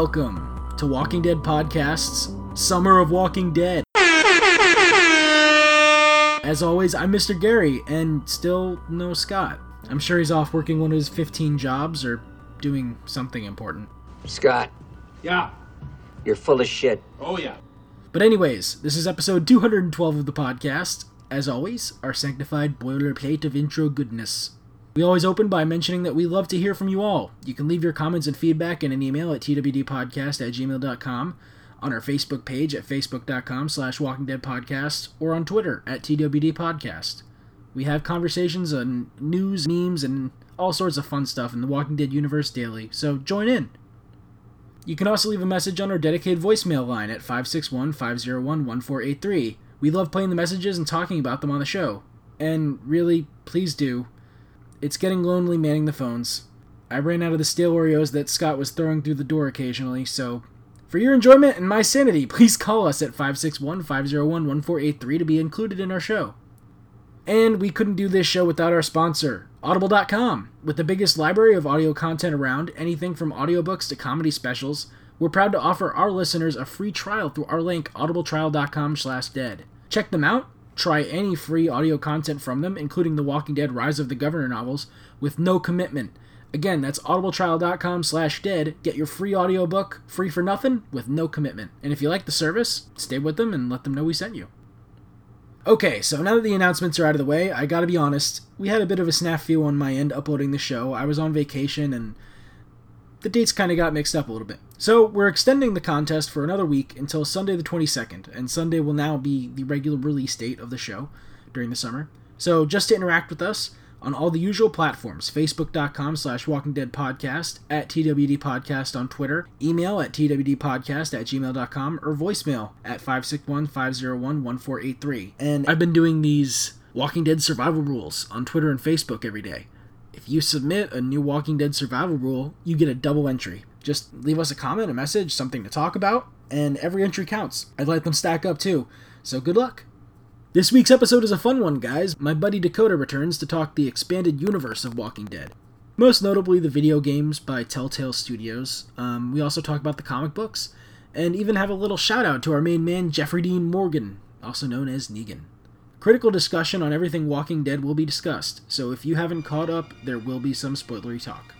and welcome to Walking Dead Podcast's Summer of Walking Dead. As always, I'm Mr. Gary, and still no Scott. I'm sure he's off working one of his 15 jobs or doing something important. Scott, Yeah. you're full of shit. Oh yeah. But, anyways, this is episode 212 of the podcast. As always, our sanctified boilerplate of intro goodness. We always open by mentioning that we love to hear from you all. You can leave your comments and feedback in an email at twdpodcast at gmail.com, on our Facebook page at facebook.com slash walking dead podcast, or on Twitter at twdpodcast. We have conversations on news, memes, and all sorts of fun stuff in the Walking Dead universe daily, so join in. You can also leave a message on our dedicated voicemail line at 561 501 1483. We love playing the messages and talking about them on the show. And really, please do. It's getting lonely manning the phones. I ran out of the stale Oreos that Scott was throwing through the door occasionally, so for your enjoyment and my sanity, please call us at 561 501 1483 to be included in our show. And we couldn't do this show without our sponsor, Audible.com. With the biggest library of audio content around, anything from audiobooks to comedy specials, we're proud to offer our listeners a free trial through our link, audibletrial.com slash dead. Check them out, try any free audio content from them, including the Walking Dead Rise of the Governor novels, with no commitment. Again, that's audibletrial.com slash dead. Get your free audiobook, free for nothing, with no commitment. And if you like the service, stay with them and let them know we sent you. Okay, so now that the announcements are out of the way, I gotta be honest, we had a bit of a snafu on my end uploading the show. I was on vacation and the dates kind of got mixed up a little bit. So we're extending the contest for another week until Sunday the 22nd, and Sunday will now be the regular release date of the show during the summer. So just to interact with us on all the usual platforms, facebook.com slash walking dead podcast, at TWD podcast on Twitter, email at twdpodcast at gmail.com, or voicemail at 561-501-1483. And I've been doing these Walking Dead survival rules on Twitter and Facebook every day. If you submit a new Walking Dead survival rule, you get a double entry. Just leave us a comment, a message, something to talk about, and every entry counts. I'd let them stack up too. So good luck. This week's episode is a fun one, guys. My buddy Dakota returns to talk the expanded universe of Walking Dead. Most notably, the video games by Telltale Studios. Um, we also talk about the comic books, and even have a little shout out to our main man, Jeffrey Dean Morgan, also known as Negan. Critical discussion on everything Walking Dead will be discussed, so if you haven't caught up, there will be some spoilery talk.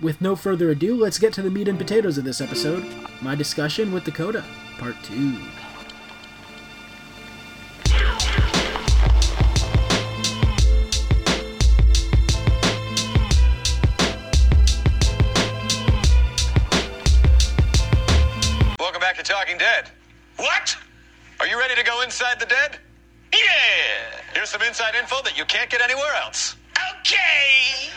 With no further ado, let's get to the meat and potatoes of this episode my discussion with Dakota, Part 2. That you can't get anywhere else. Okay!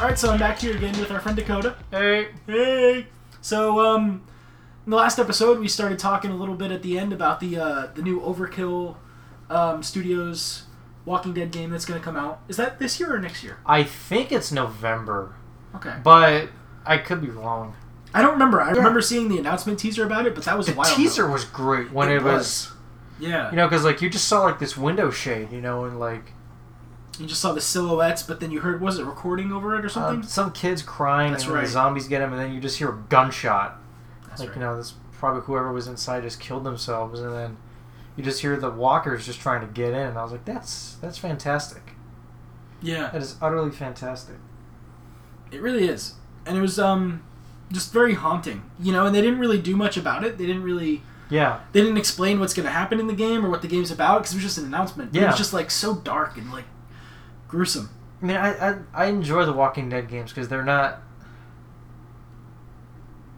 Alright, so I'm back here again with our friend Dakota. Hey. Hey! So, um, in the last episode, we started talking a little bit at the end about the uh, the new Overkill um, Studios Walking Dead game that's going to come out. Is that this year or next year? I think it's November, Okay. but I could be wrong. I don't remember. I remember seeing the announcement teaser about it, but that was a The while teaser ago. was great when It it, was, Yeah. you know, because like you just saw like this window shade, you know, and like You just saw the silhouettes, but then you heard, was it recording over it or something? um, some kids crying That's and right. the zombies get him, and then you just hear a gunshot. That's like right. you know, this probably whoever was inside just killed themselves, and then you just hear the walkers just trying to get in. And I was like, that's that's fantastic. Yeah. That is utterly fantastic. It really is. And it was, um, just very haunting. You know, and they didn't really do much about it. They didn't really. Yeah, They didn't explain what's going to happen in the game or what the game's about because it was just an announcement. But It was just, like, so dark and, like, gruesome. I mean, I I, I enjoy the Walking Dead games because they're not.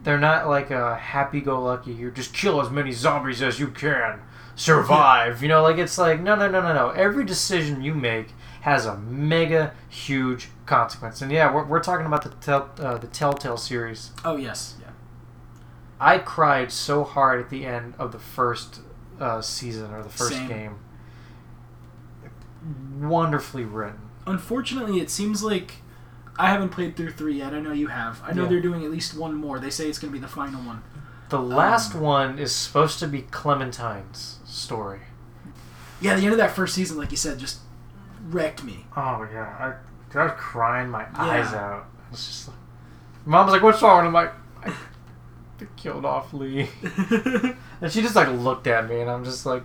They're not like a happy-go-lucky. You just kill as many zombies as you can, survive. You know, like it's like no, no, no, no, no. Every decision you make has a mega huge consequence. And yeah, we're, we're talking about the tell, uh, the Telltale series. Oh, yes. Yeah. I cried so hard at the end of the first uh, season or the first Same. game. Wonderfully written. Unfortunately, it seems like I haven't played through three yet. I know you have. I know Yeah. they're doing at least one more. They say it's going to be the final one. The last Um, one is supposed to be Clementine's story. Yeah, the end of that first season, like you said, just wrecked me. Oh yeah, I, dude, I was crying my Yeah. eyes out. It's just like, mom's like, "What's wrong?" And I'm like, "I they killed off Lee," and she just like looked at me, and I'm just like,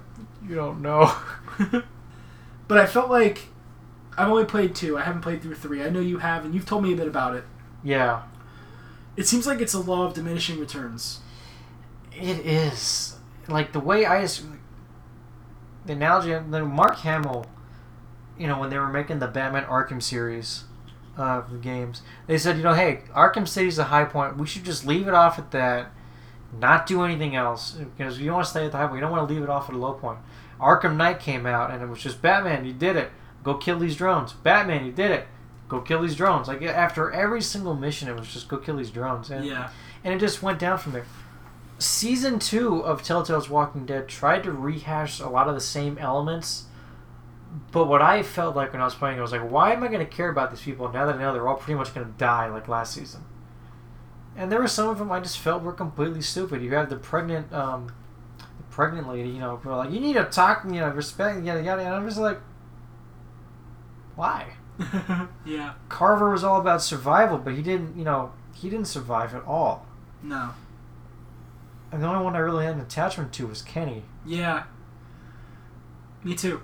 "You don't know." but I felt like I've only played two. I haven't played through three. I know you have, and you've told me a bit about it. yeah, It seems like it's a law of diminishing returns. it is like the way I the analogy. Then Mark Hamill, you know, when they were making the Batman Arkham series uh, of the games, they said, you know, hey, Arkham City's a high point. We should just leave it off at that, not do anything else because you don't want to stay at the high point. You don't want to leave it off at a low point. Arkham Knight came out and it was just Batman. You did it. Go kill these drones. Batman, you did it. Go kill these drones. Like after every single mission, it was just go kill these drones. And, Yeah. and it just went down from there. Season two of Telltale's Walking Dead tried to rehash a lot of the same elements, but what I felt like when I was playing, I was like, why am I going to care about these people now that I know they're all pretty much going to die like last season? And there were some of them I just felt were completely stupid. You have the pregnant, um, the pregnant lady, you know, who are like, you need to talk, you know, respect, yada yada. And I'm just like, why? yeah. Carver was all about survival, but he didn't, you know, he didn't survive at all. No. And the only one I really had an attachment to was Kenny. Yeah. Me too.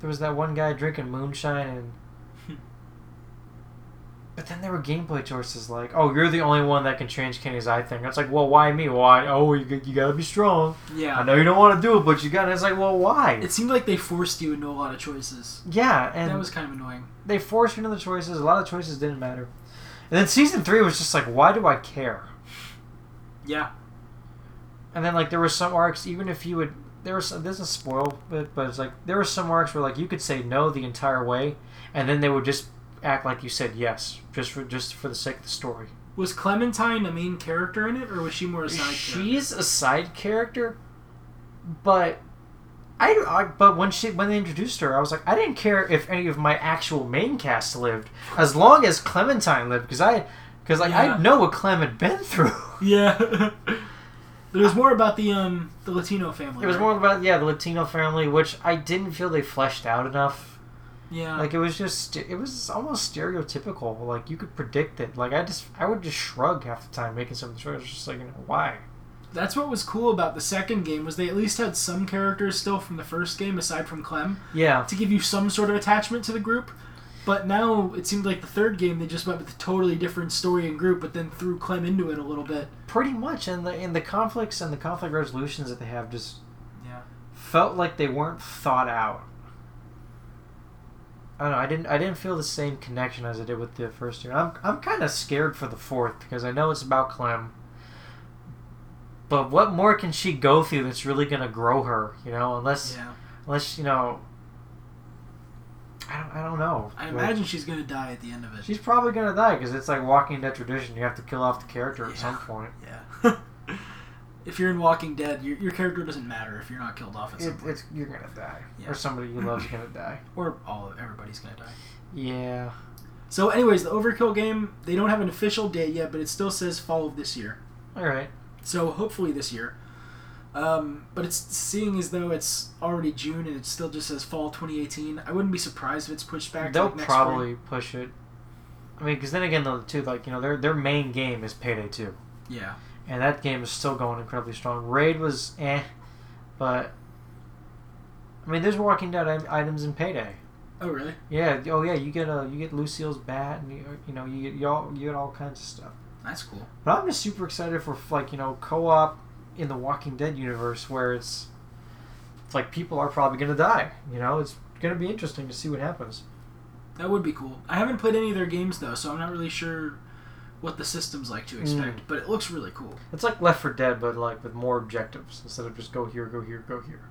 There was that one guy drinking moonshine, and but then there were gameplay choices like, "Oh, you're the only one that can change Kenny's eye thing." It's like, well, why me? Why? Oh, you, you gotta be strong. Yeah. I know you don't want to do it, but you gotta. It's like, well, why? It seemed like they forced you into a lot of choices. yeah, and that was kind of annoying. they forced you into the choices. A lot of choices didn't matter. And then season three was just like, why do I care? Yeah. And then like there were some arcs, even if you would, there was this is a spoil bit, but it's like there were some arcs where like you could say no the entire way, and then they would just act like you said yes, just for just for the sake of the story. Was Clementine a main character in it, or was she more a side character? She's a side character, but I, I but when she when they introduced her, I was like I didn't care if any of my actual main cast lived as long as Clementine lived because I because like Yeah. I know what Clem had been through. Yeah. It was more about the um the Latino family. It was right? more about yeah the Latino family, which I didn't feel they fleshed out enough. Yeah. Like it was just it was almost stereotypical. Like you could predict it. Like I just I would just shrug half the time making some of the choices. Just like you know why. That's what was cool about the second game was they at least had some characters still from the first game aside from Clem Yeah. to give you some sort of attachment to the group. But now it seemed like the third game they just went with a totally different story and group, but then threw Clem into it a little bit. Pretty much, and the and the conflicts and the conflict resolutions that they have just Yeah. felt like they weren't thought out. I don't know. I didn't. I didn't feel the same connection as I did with the first two. I'm. I'm kind of scared for the fourth because I know it's about Clem. But what more can she go through that's really gonna grow her? You know, unless Yeah. unless you know. I don't. I don't know. I imagine she's gonna die at the end of it. she's probably gonna die because it's like Walking Dead tradition. You have to kill off the character at some point. Yeah. if you're in Walking Dead, your, your character doesn't matter if you're not killed off at some It, point. it's you're gonna die, Yeah. or somebody you love's gonna die. Or all everybody's gonna die. Yeah. So, anyways, the Overkill game, they don't have an official date yet, but it still says fall of this year. All right. So, hopefully this year. Um, but it's seeing as though it's already June and it still just says fall 2018. I wouldn't be surprised if it's pushed back. to, They'll like, probably push it. I mean, because then again, though, too, like you know, their their main game is Payday Two. Yeah. and that game is still going incredibly strong. Raid was eh, but I mean, there's Walking Dead items in Payday. Oh, really? Yeah. Oh yeah. You get a you get Lucille's bat, and you, you know you get you, all, you get all kinds of stuff. That's cool. But I'm just super excited for like you know co-op in the Walking Dead universe where it's it's like people are probably gonna die. You know, it's gonna be interesting to see what happens. That would be cool. I haven't played any of their games though, so I'm not really sure what the system's like to expect. But it looks really cool. It's like Left 4 Dead, but like with more objectives instead of just go here, go here, go here.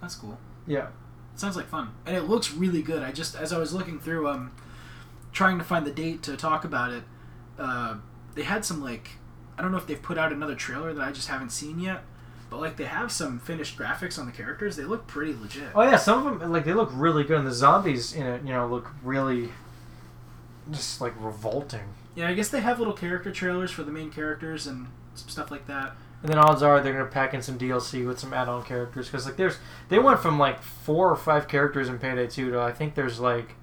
That's cool. Yeah. It sounds like fun, and it looks really good. I just as I was looking through, um, trying to find the date to talk about it, uh, they had some like I don't know if they've put out another trailer that I just haven't seen yet, but like they have some finished graphics on the characters. They look pretty legit. Oh yeah, some of them like they look really good, and the zombies in it, you know, look really just like revolting. Yeah, I guess they have little character trailers for the main characters and some stuff like that. And then odds are they're gonna pack in some DLC with some add-on characters because like there's they went from like four or five characters in Payday 2 to I think there's like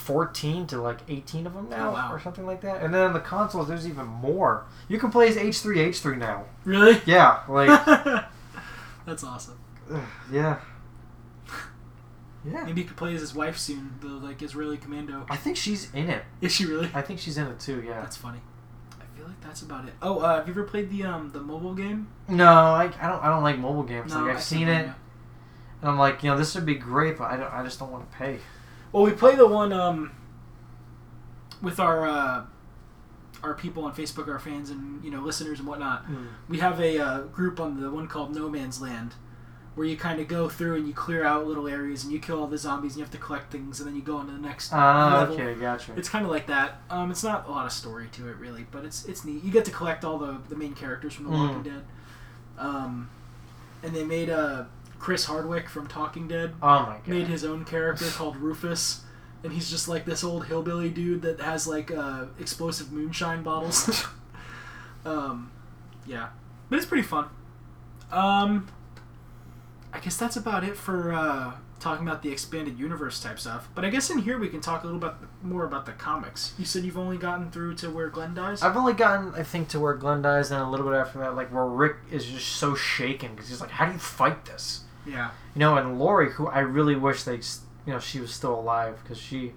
14 to like 18 of them now Oh, wow. or something like that. And then on the consoles there's even more. You can play as H3H3 now. Really? Yeah, like That's awesome. yeah. Yeah. Maybe he could play as his wife soon, the like Israeli commando. I think she's in it. Is she really? I think she's in it too, yeah. That's funny. I feel like that's about it. Oh, uh, have you ever played the um the mobile game? No, I, I don't I don't like mobile games. No, like I I've can't seen it and I'm like, you know, this would be great, but I don't I just don't want to pay. Well, we play the one um with our uh, our people on Facebook, our fans and you know listeners and whatnot. We have a uh, group on the one called No Man's Land, where you kind of go through and you clear out little areas and you kill all the zombies and you have to collect things and then you go on to the next Ah, level. okay, gotcha. It's kind of like that. Um, it's not a lot of story to it really, but it's it's neat. You get to collect all the the main characters from The Mm. Walking Dead. Um, and they made uh, Chris Hardwick from Talking Dead oh my god. made his own character called Rufus, and he's just like this old hillbilly dude that has like uh, explosive moonshine bottles. um, yeah, but it's pretty fun. Um, I guess that's about it for uh, talking about the expanded universe type stuff. But I guess in here we can talk a little bit more about the comics. You said you've only gotten through to where Glenn dies. I've only gotten, I think, to where Glenn dies, and a little bit after that, like where Rick is just so shaken because he's like, "How do you fight this?" Yeah, You know, and Lori, who I really wish they, you know, she was still alive because she,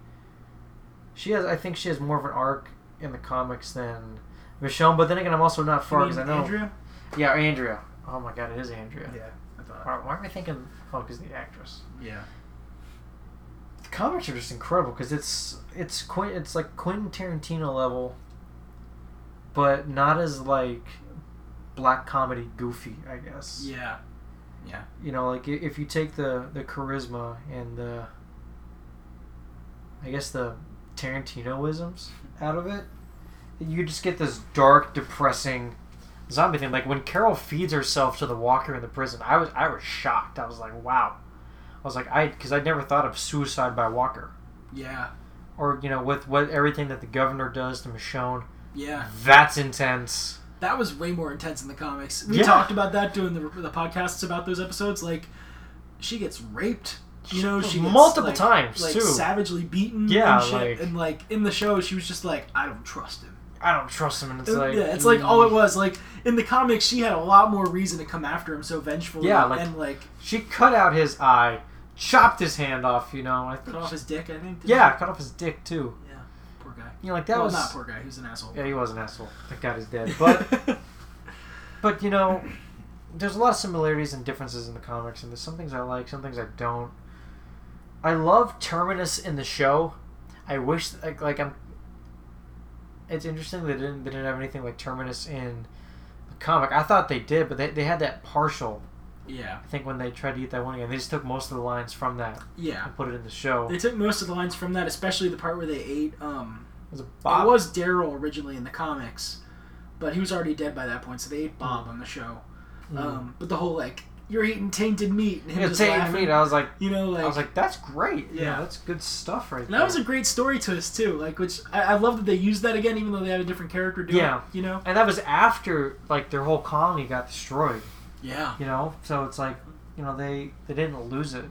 she has, I think she has more of an arc in the comics than Michonne. But then again, I'm also not far because I know, Andrea. yeah, Andrea. Oh my god, it is Andrea. Yeah, I thought. Why, why am I thinking? Oh, because the actress. Yeah, The comics are just incredible because it's it's Quin- it's like Quentin Tarantino level, but not as like black comedy goofy. I guess. yeah, yeah. You know, like if you take the the charisma and the, I guess the Tarantinoisms out of it, you just get this dark, depressing zombie thing. Like when Carol feeds herself to the walker in the prison, I was I was shocked. I was like, wow. I was like, I because I'd never thought of suicide by Walker, Yeah, or you know, with what everything that the governor does to Michonne. yeah. That's intense. That was way more intense in the comics. We Yeah. talked about that doing the, the podcasts about those episodes. Like, she gets raped. You know, she gets, Multiple like- times, like too. savagely beaten. Yeah, and, shit. like- and like in the show, she was just like, I don't trust him. I don't trust him, and it's like yeah, it's like mm. all it was. Like in the comics, she had a lot more reason to come after him so vengefully. Yeah, like- and like She cut out his eye, chopped his hand off. You know, I think. cut off his dick. I think. yeah, she? cut off his dick too. Yeah. Poor guy. You know, like that well, was not poor guy. He was an asshole. Yeah, he was an asshole. Thank God he's dead. But but you know, there's a lot of similarities and differences in the comics, and there's some things I like, some things I don't. I love Terminus in the show. I wish like like I'm. It's interesting they didn't they didn't have anything like Terminus in the comic. I thought they did, but they, they had that partial. Yeah, I think when they tried to eat that one again, they just took most of the lines from that yeah. and put it in the show. They took most of the lines from that, especially the part where they ate. Um, was it Bob? It was Daryl originally in the comics, but he was already dead by that point, so they ate Bob on the show. Um, but the whole like you're eating tainted meat and him Yeah, just tainted laughing, meat. I was like, you know, like, I was like, that's great. Yeah, Yeah. that's good stuff right and there. that was a great story twist too. Like, which I, I love that they used that again, even though they had a different character do Yeah. it. You know, And that was after like their whole colony got destroyed. Yeah, You know, so it's like you know they they didn't lose it.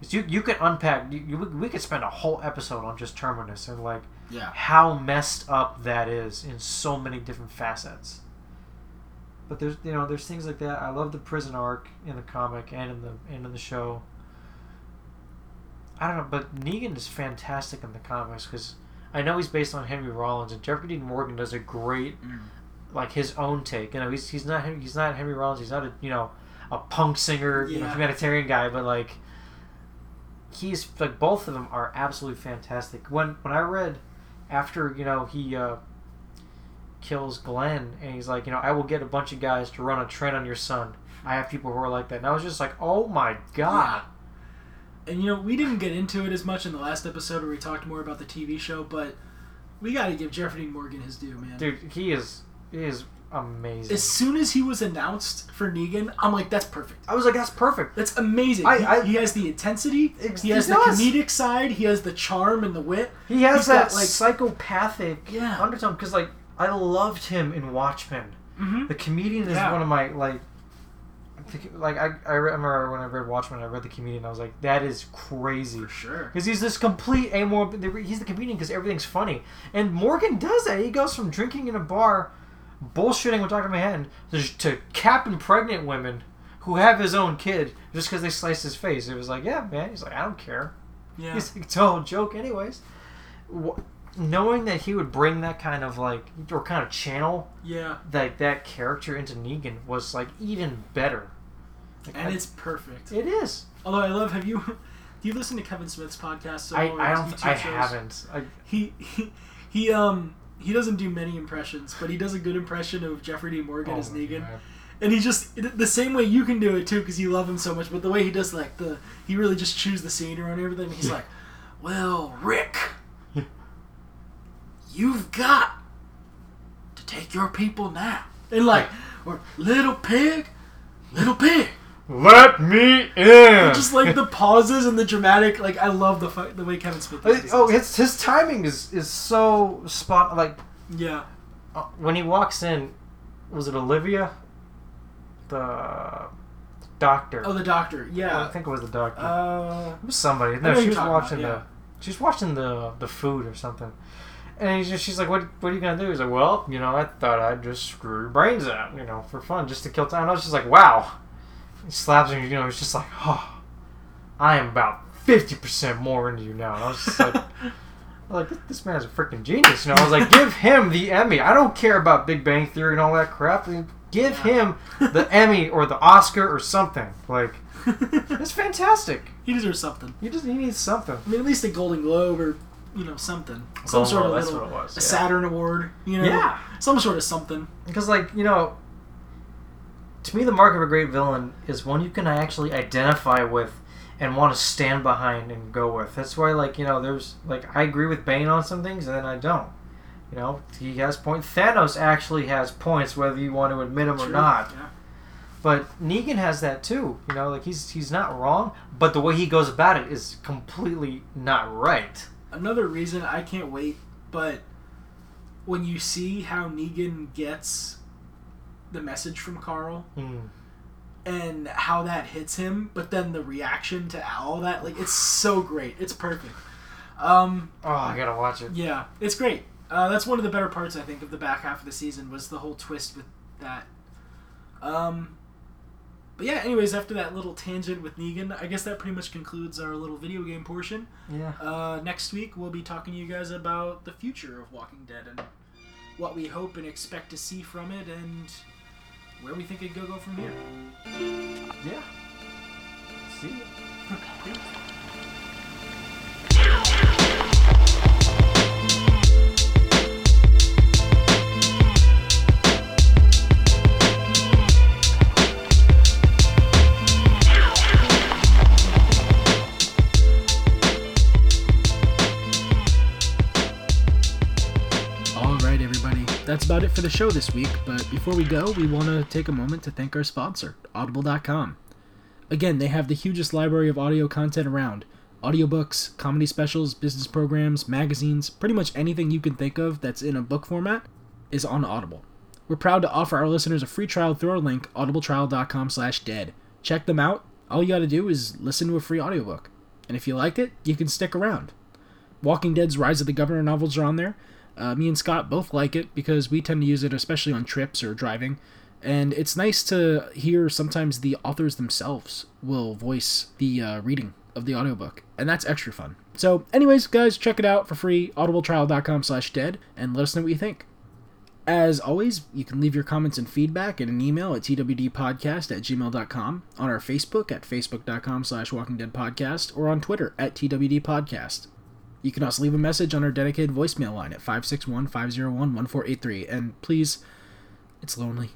'Cause you you could unpack. You, you, we could spend a whole episode on just Terminus and like yeah, how messed up that is in so many different facets. But there's you know there's things like that. I love the prison arc in the comic and in the and in the show. I don't know, but Negan is fantastic in the comics because I know he's based on Henry Rollins and Jeffrey Dean Morgan does a great Mm. Like his own take. You know, he's he's not he's not Henry Rollins. He's not a you know a punk singer, you know, humanitarian guy, but like he's like both of them are absolutely fantastic. When when I read after you know he uh, kills Glenn and he's like you know I will get a bunch of guys to run a train on your son. I have people who are like that, and I was just like, oh my god. And you know, we didn't get into it as much in the last episode where we talked more about the TV show, but we got to give Jeffrey Dean Morgan his due, man. Dude, he is is amazing. As soon as he was announced for Negan, I'm like, that's perfect. I was like, that's perfect. That's amazing. I- he, I- he has the intensity. Ex- he has he the comedic side. He has the charm and the wit. He has He's that got, like- psychopathic Yeah. undertone because, like, I loved him in Watchmen mm-hmm. The comedian is Yeah. one of my like. Like I, I remember when I read Watchmen, I read the comedian. I was like, that is crazy. For sure. Because he's this complete amoral. He's the comedian because everything's funny. And Morgan does that. He goes from drinking in a bar, bullshitting with Dr. Manhattan, to, to capping pregnant women who have his own kid just because they sliced his face. It was like, yeah, man. He's like, I don't care. Yeah. He's like, it's a joke, anyways. Wh- Knowing that he would bring that kind of like, or kind of channel Yeah. like that character into Negan was like even better. Like, And I- it's perfect. it is. Although I love, have you, do you listen to Kevin Smith's podcast? So I, I don't. I shows? haven't. I, He, he, he, um, he doesn't do many impressions, but he does a good impression of Jeffrey Dean Morgan Oh as Negan. God. And he just the same way you can do it too, because you love him so much. But the way he does, like the he really just chews the scenery and everything. He's like, "Well, Rick, you've got to take your people now." And like, or little pig, little pig. Let me in. Just like the pauses and the dramatic. Like I love the fu- the way Kevin Smith. Does this. oh, his his timing is is so spot. Like yeah, uh, when he walks in, was it Olivia? The doctor. oh the doctor. Yeah. I think it was the doctor. uh, it was somebody. No, who she was watching about, the. She was watching the the food or something. And he's just, she's like, what, what are you going to do? He's like, well, you know, I thought I'd just screw your brains out, you know, for fun, just to kill time. And I was just like, wow. He slaps him, you know, he's just like, oh, I am about 50% more into you now. And I was just like, like, this- this man's a freaking genius. You know, I was like, give him the Emmy. I don't care about Big Bang Theory and all that crap. Give him the Emmy or the Oscar or something. Like, it's fantastic. he deserves something. He just he needs something. I mean, at least a Golden Globe or you know something, some Golden sort of little, what it was, a yeah. Saturn award. You know, Yeah. some sort of something. Because, like, you know, to me, the mark of a great villain is one you can actually identify with and want to stand behind and go with. That's why, like, you know, there's, like, I agree with Bane on some things and then I don't. You know, he has points. Thanos actually has points, whether you want to admit them or True. not. Yeah. But Negan has that too. You know, like he's he's not wrong, but the way he goes about it is completely not right. Another reason I can't wait, but when you see how Negan gets the message from Carl Mm. and how that hits him, but then the reaction to all that, like it's so great. It's perfect. Um, Oh, I gotta watch it. yeah, it's great. Uh, that's one of the better parts I think of the back half of the season was the whole twist with that. Um, but yeah, anyways, after that little tangent with Negan, I guess that pretty much concludes our little video game portion. Yeah. Uh, next week, we'll be talking to you guys about the future of Walking Dead and what we hope and expect to see from it and where we think it could go from here. Yeah. See ya. That's about it for the show this week. But before we go, we want to take a moment to thank our sponsor, Audible.com. Again, they have the hugest library of audio content around audiobooks, comedy specials, business programs, magazines, pretty much anything you can think of that's in a book format is on Audible. We're proud to offer our listeners a free trial through our link, audibletrial.com slash dead. Check them out. All you gotta do is listen to a free audiobook. And if you like it, you can stick around. Walking Dead's Rise of the Governor novels are on there. Uh, me and Scott both like it because we tend to use it especially on trips or driving. And it's nice to hear sometimes the authors themselves will voice the uh, reading of the audiobook. And that's extra fun. So, anyways, guys, check it out for free, audibletrial.com slash dead, and let us know what you think. As always, you can leave your comments and feedback in an email at twdpodcast at gmail.com, on our Facebook at facebook.com slash walkingdeadpodcast, or on Twitter at twdpodcast. You can also leave a message on our dedicated voicemail line at 561 501 1483. And please, it's lonely.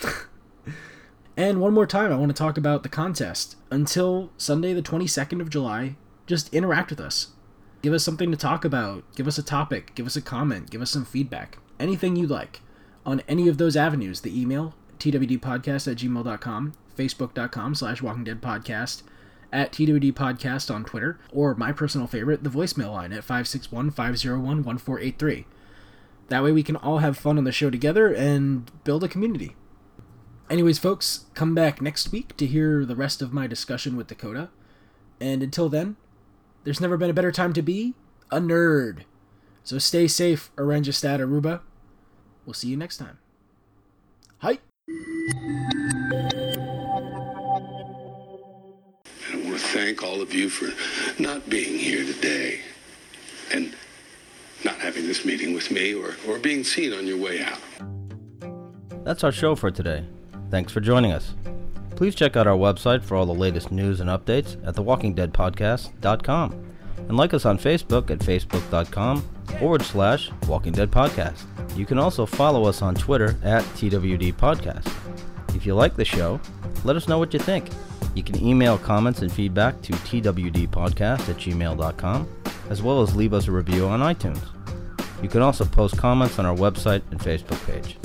and one more time, I want to talk about the contest. Until Sunday, the 22nd of July, just interact with us. Give us something to talk about. Give us a topic. Give us a comment. Give us some feedback. Anything you'd like. On any of those avenues, the email, twdpodcast at gmail.com, facebook.com slash walking dead podcast, at TWD Podcast on Twitter, or my personal favorite, the voicemail line at 561 501 1483. That way we can all have fun on the show together and build a community. Anyways, folks, come back next week to hear the rest of my discussion with Dakota. And until then, there's never been a better time to be a nerd. So stay safe, Oranjestad Aruba. We'll see you next time. Hi. To thank all of you for not being here today and not having this meeting with me or, or being seen on your way out. That's our show for today. Thanks for joining us. Please check out our website for all the latest news and updates at thewalkingdeadpodcast.com and like us on Facebook at facebook.com forward slash Walking Dead Podcast. You can also follow us on Twitter at TWD Podcast. If you like the show, let us know what you think. You can email comments and feedback to twdpodcast at gmail.com, as well as leave us a review on iTunes. You can also post comments on our website and Facebook page.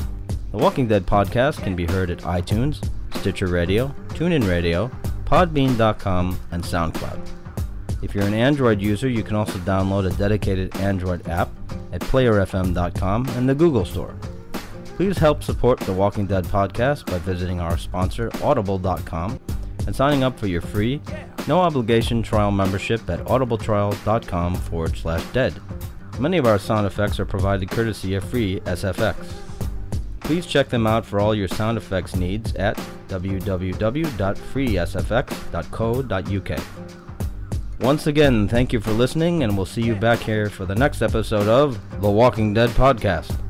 The Walking Dead podcast can be heard at iTunes, Stitcher Radio, TuneIn Radio, Podbean.com, and SoundCloud. If you're an Android user, you can also download a dedicated Android app at PlayerFM.com and the Google Store. Please help support the Walking Dead podcast by visiting our sponsor, Audible.com, and signing up for your free, no obligation trial membership at audibletrial.com forward slash dead. Many of our sound effects are provided courtesy of free SFX. Please check them out for all your sound effects needs at www.freesfx.co.uk. Once again, thank you for listening, and we'll see you back here for the next episode of The Walking Dead Podcast.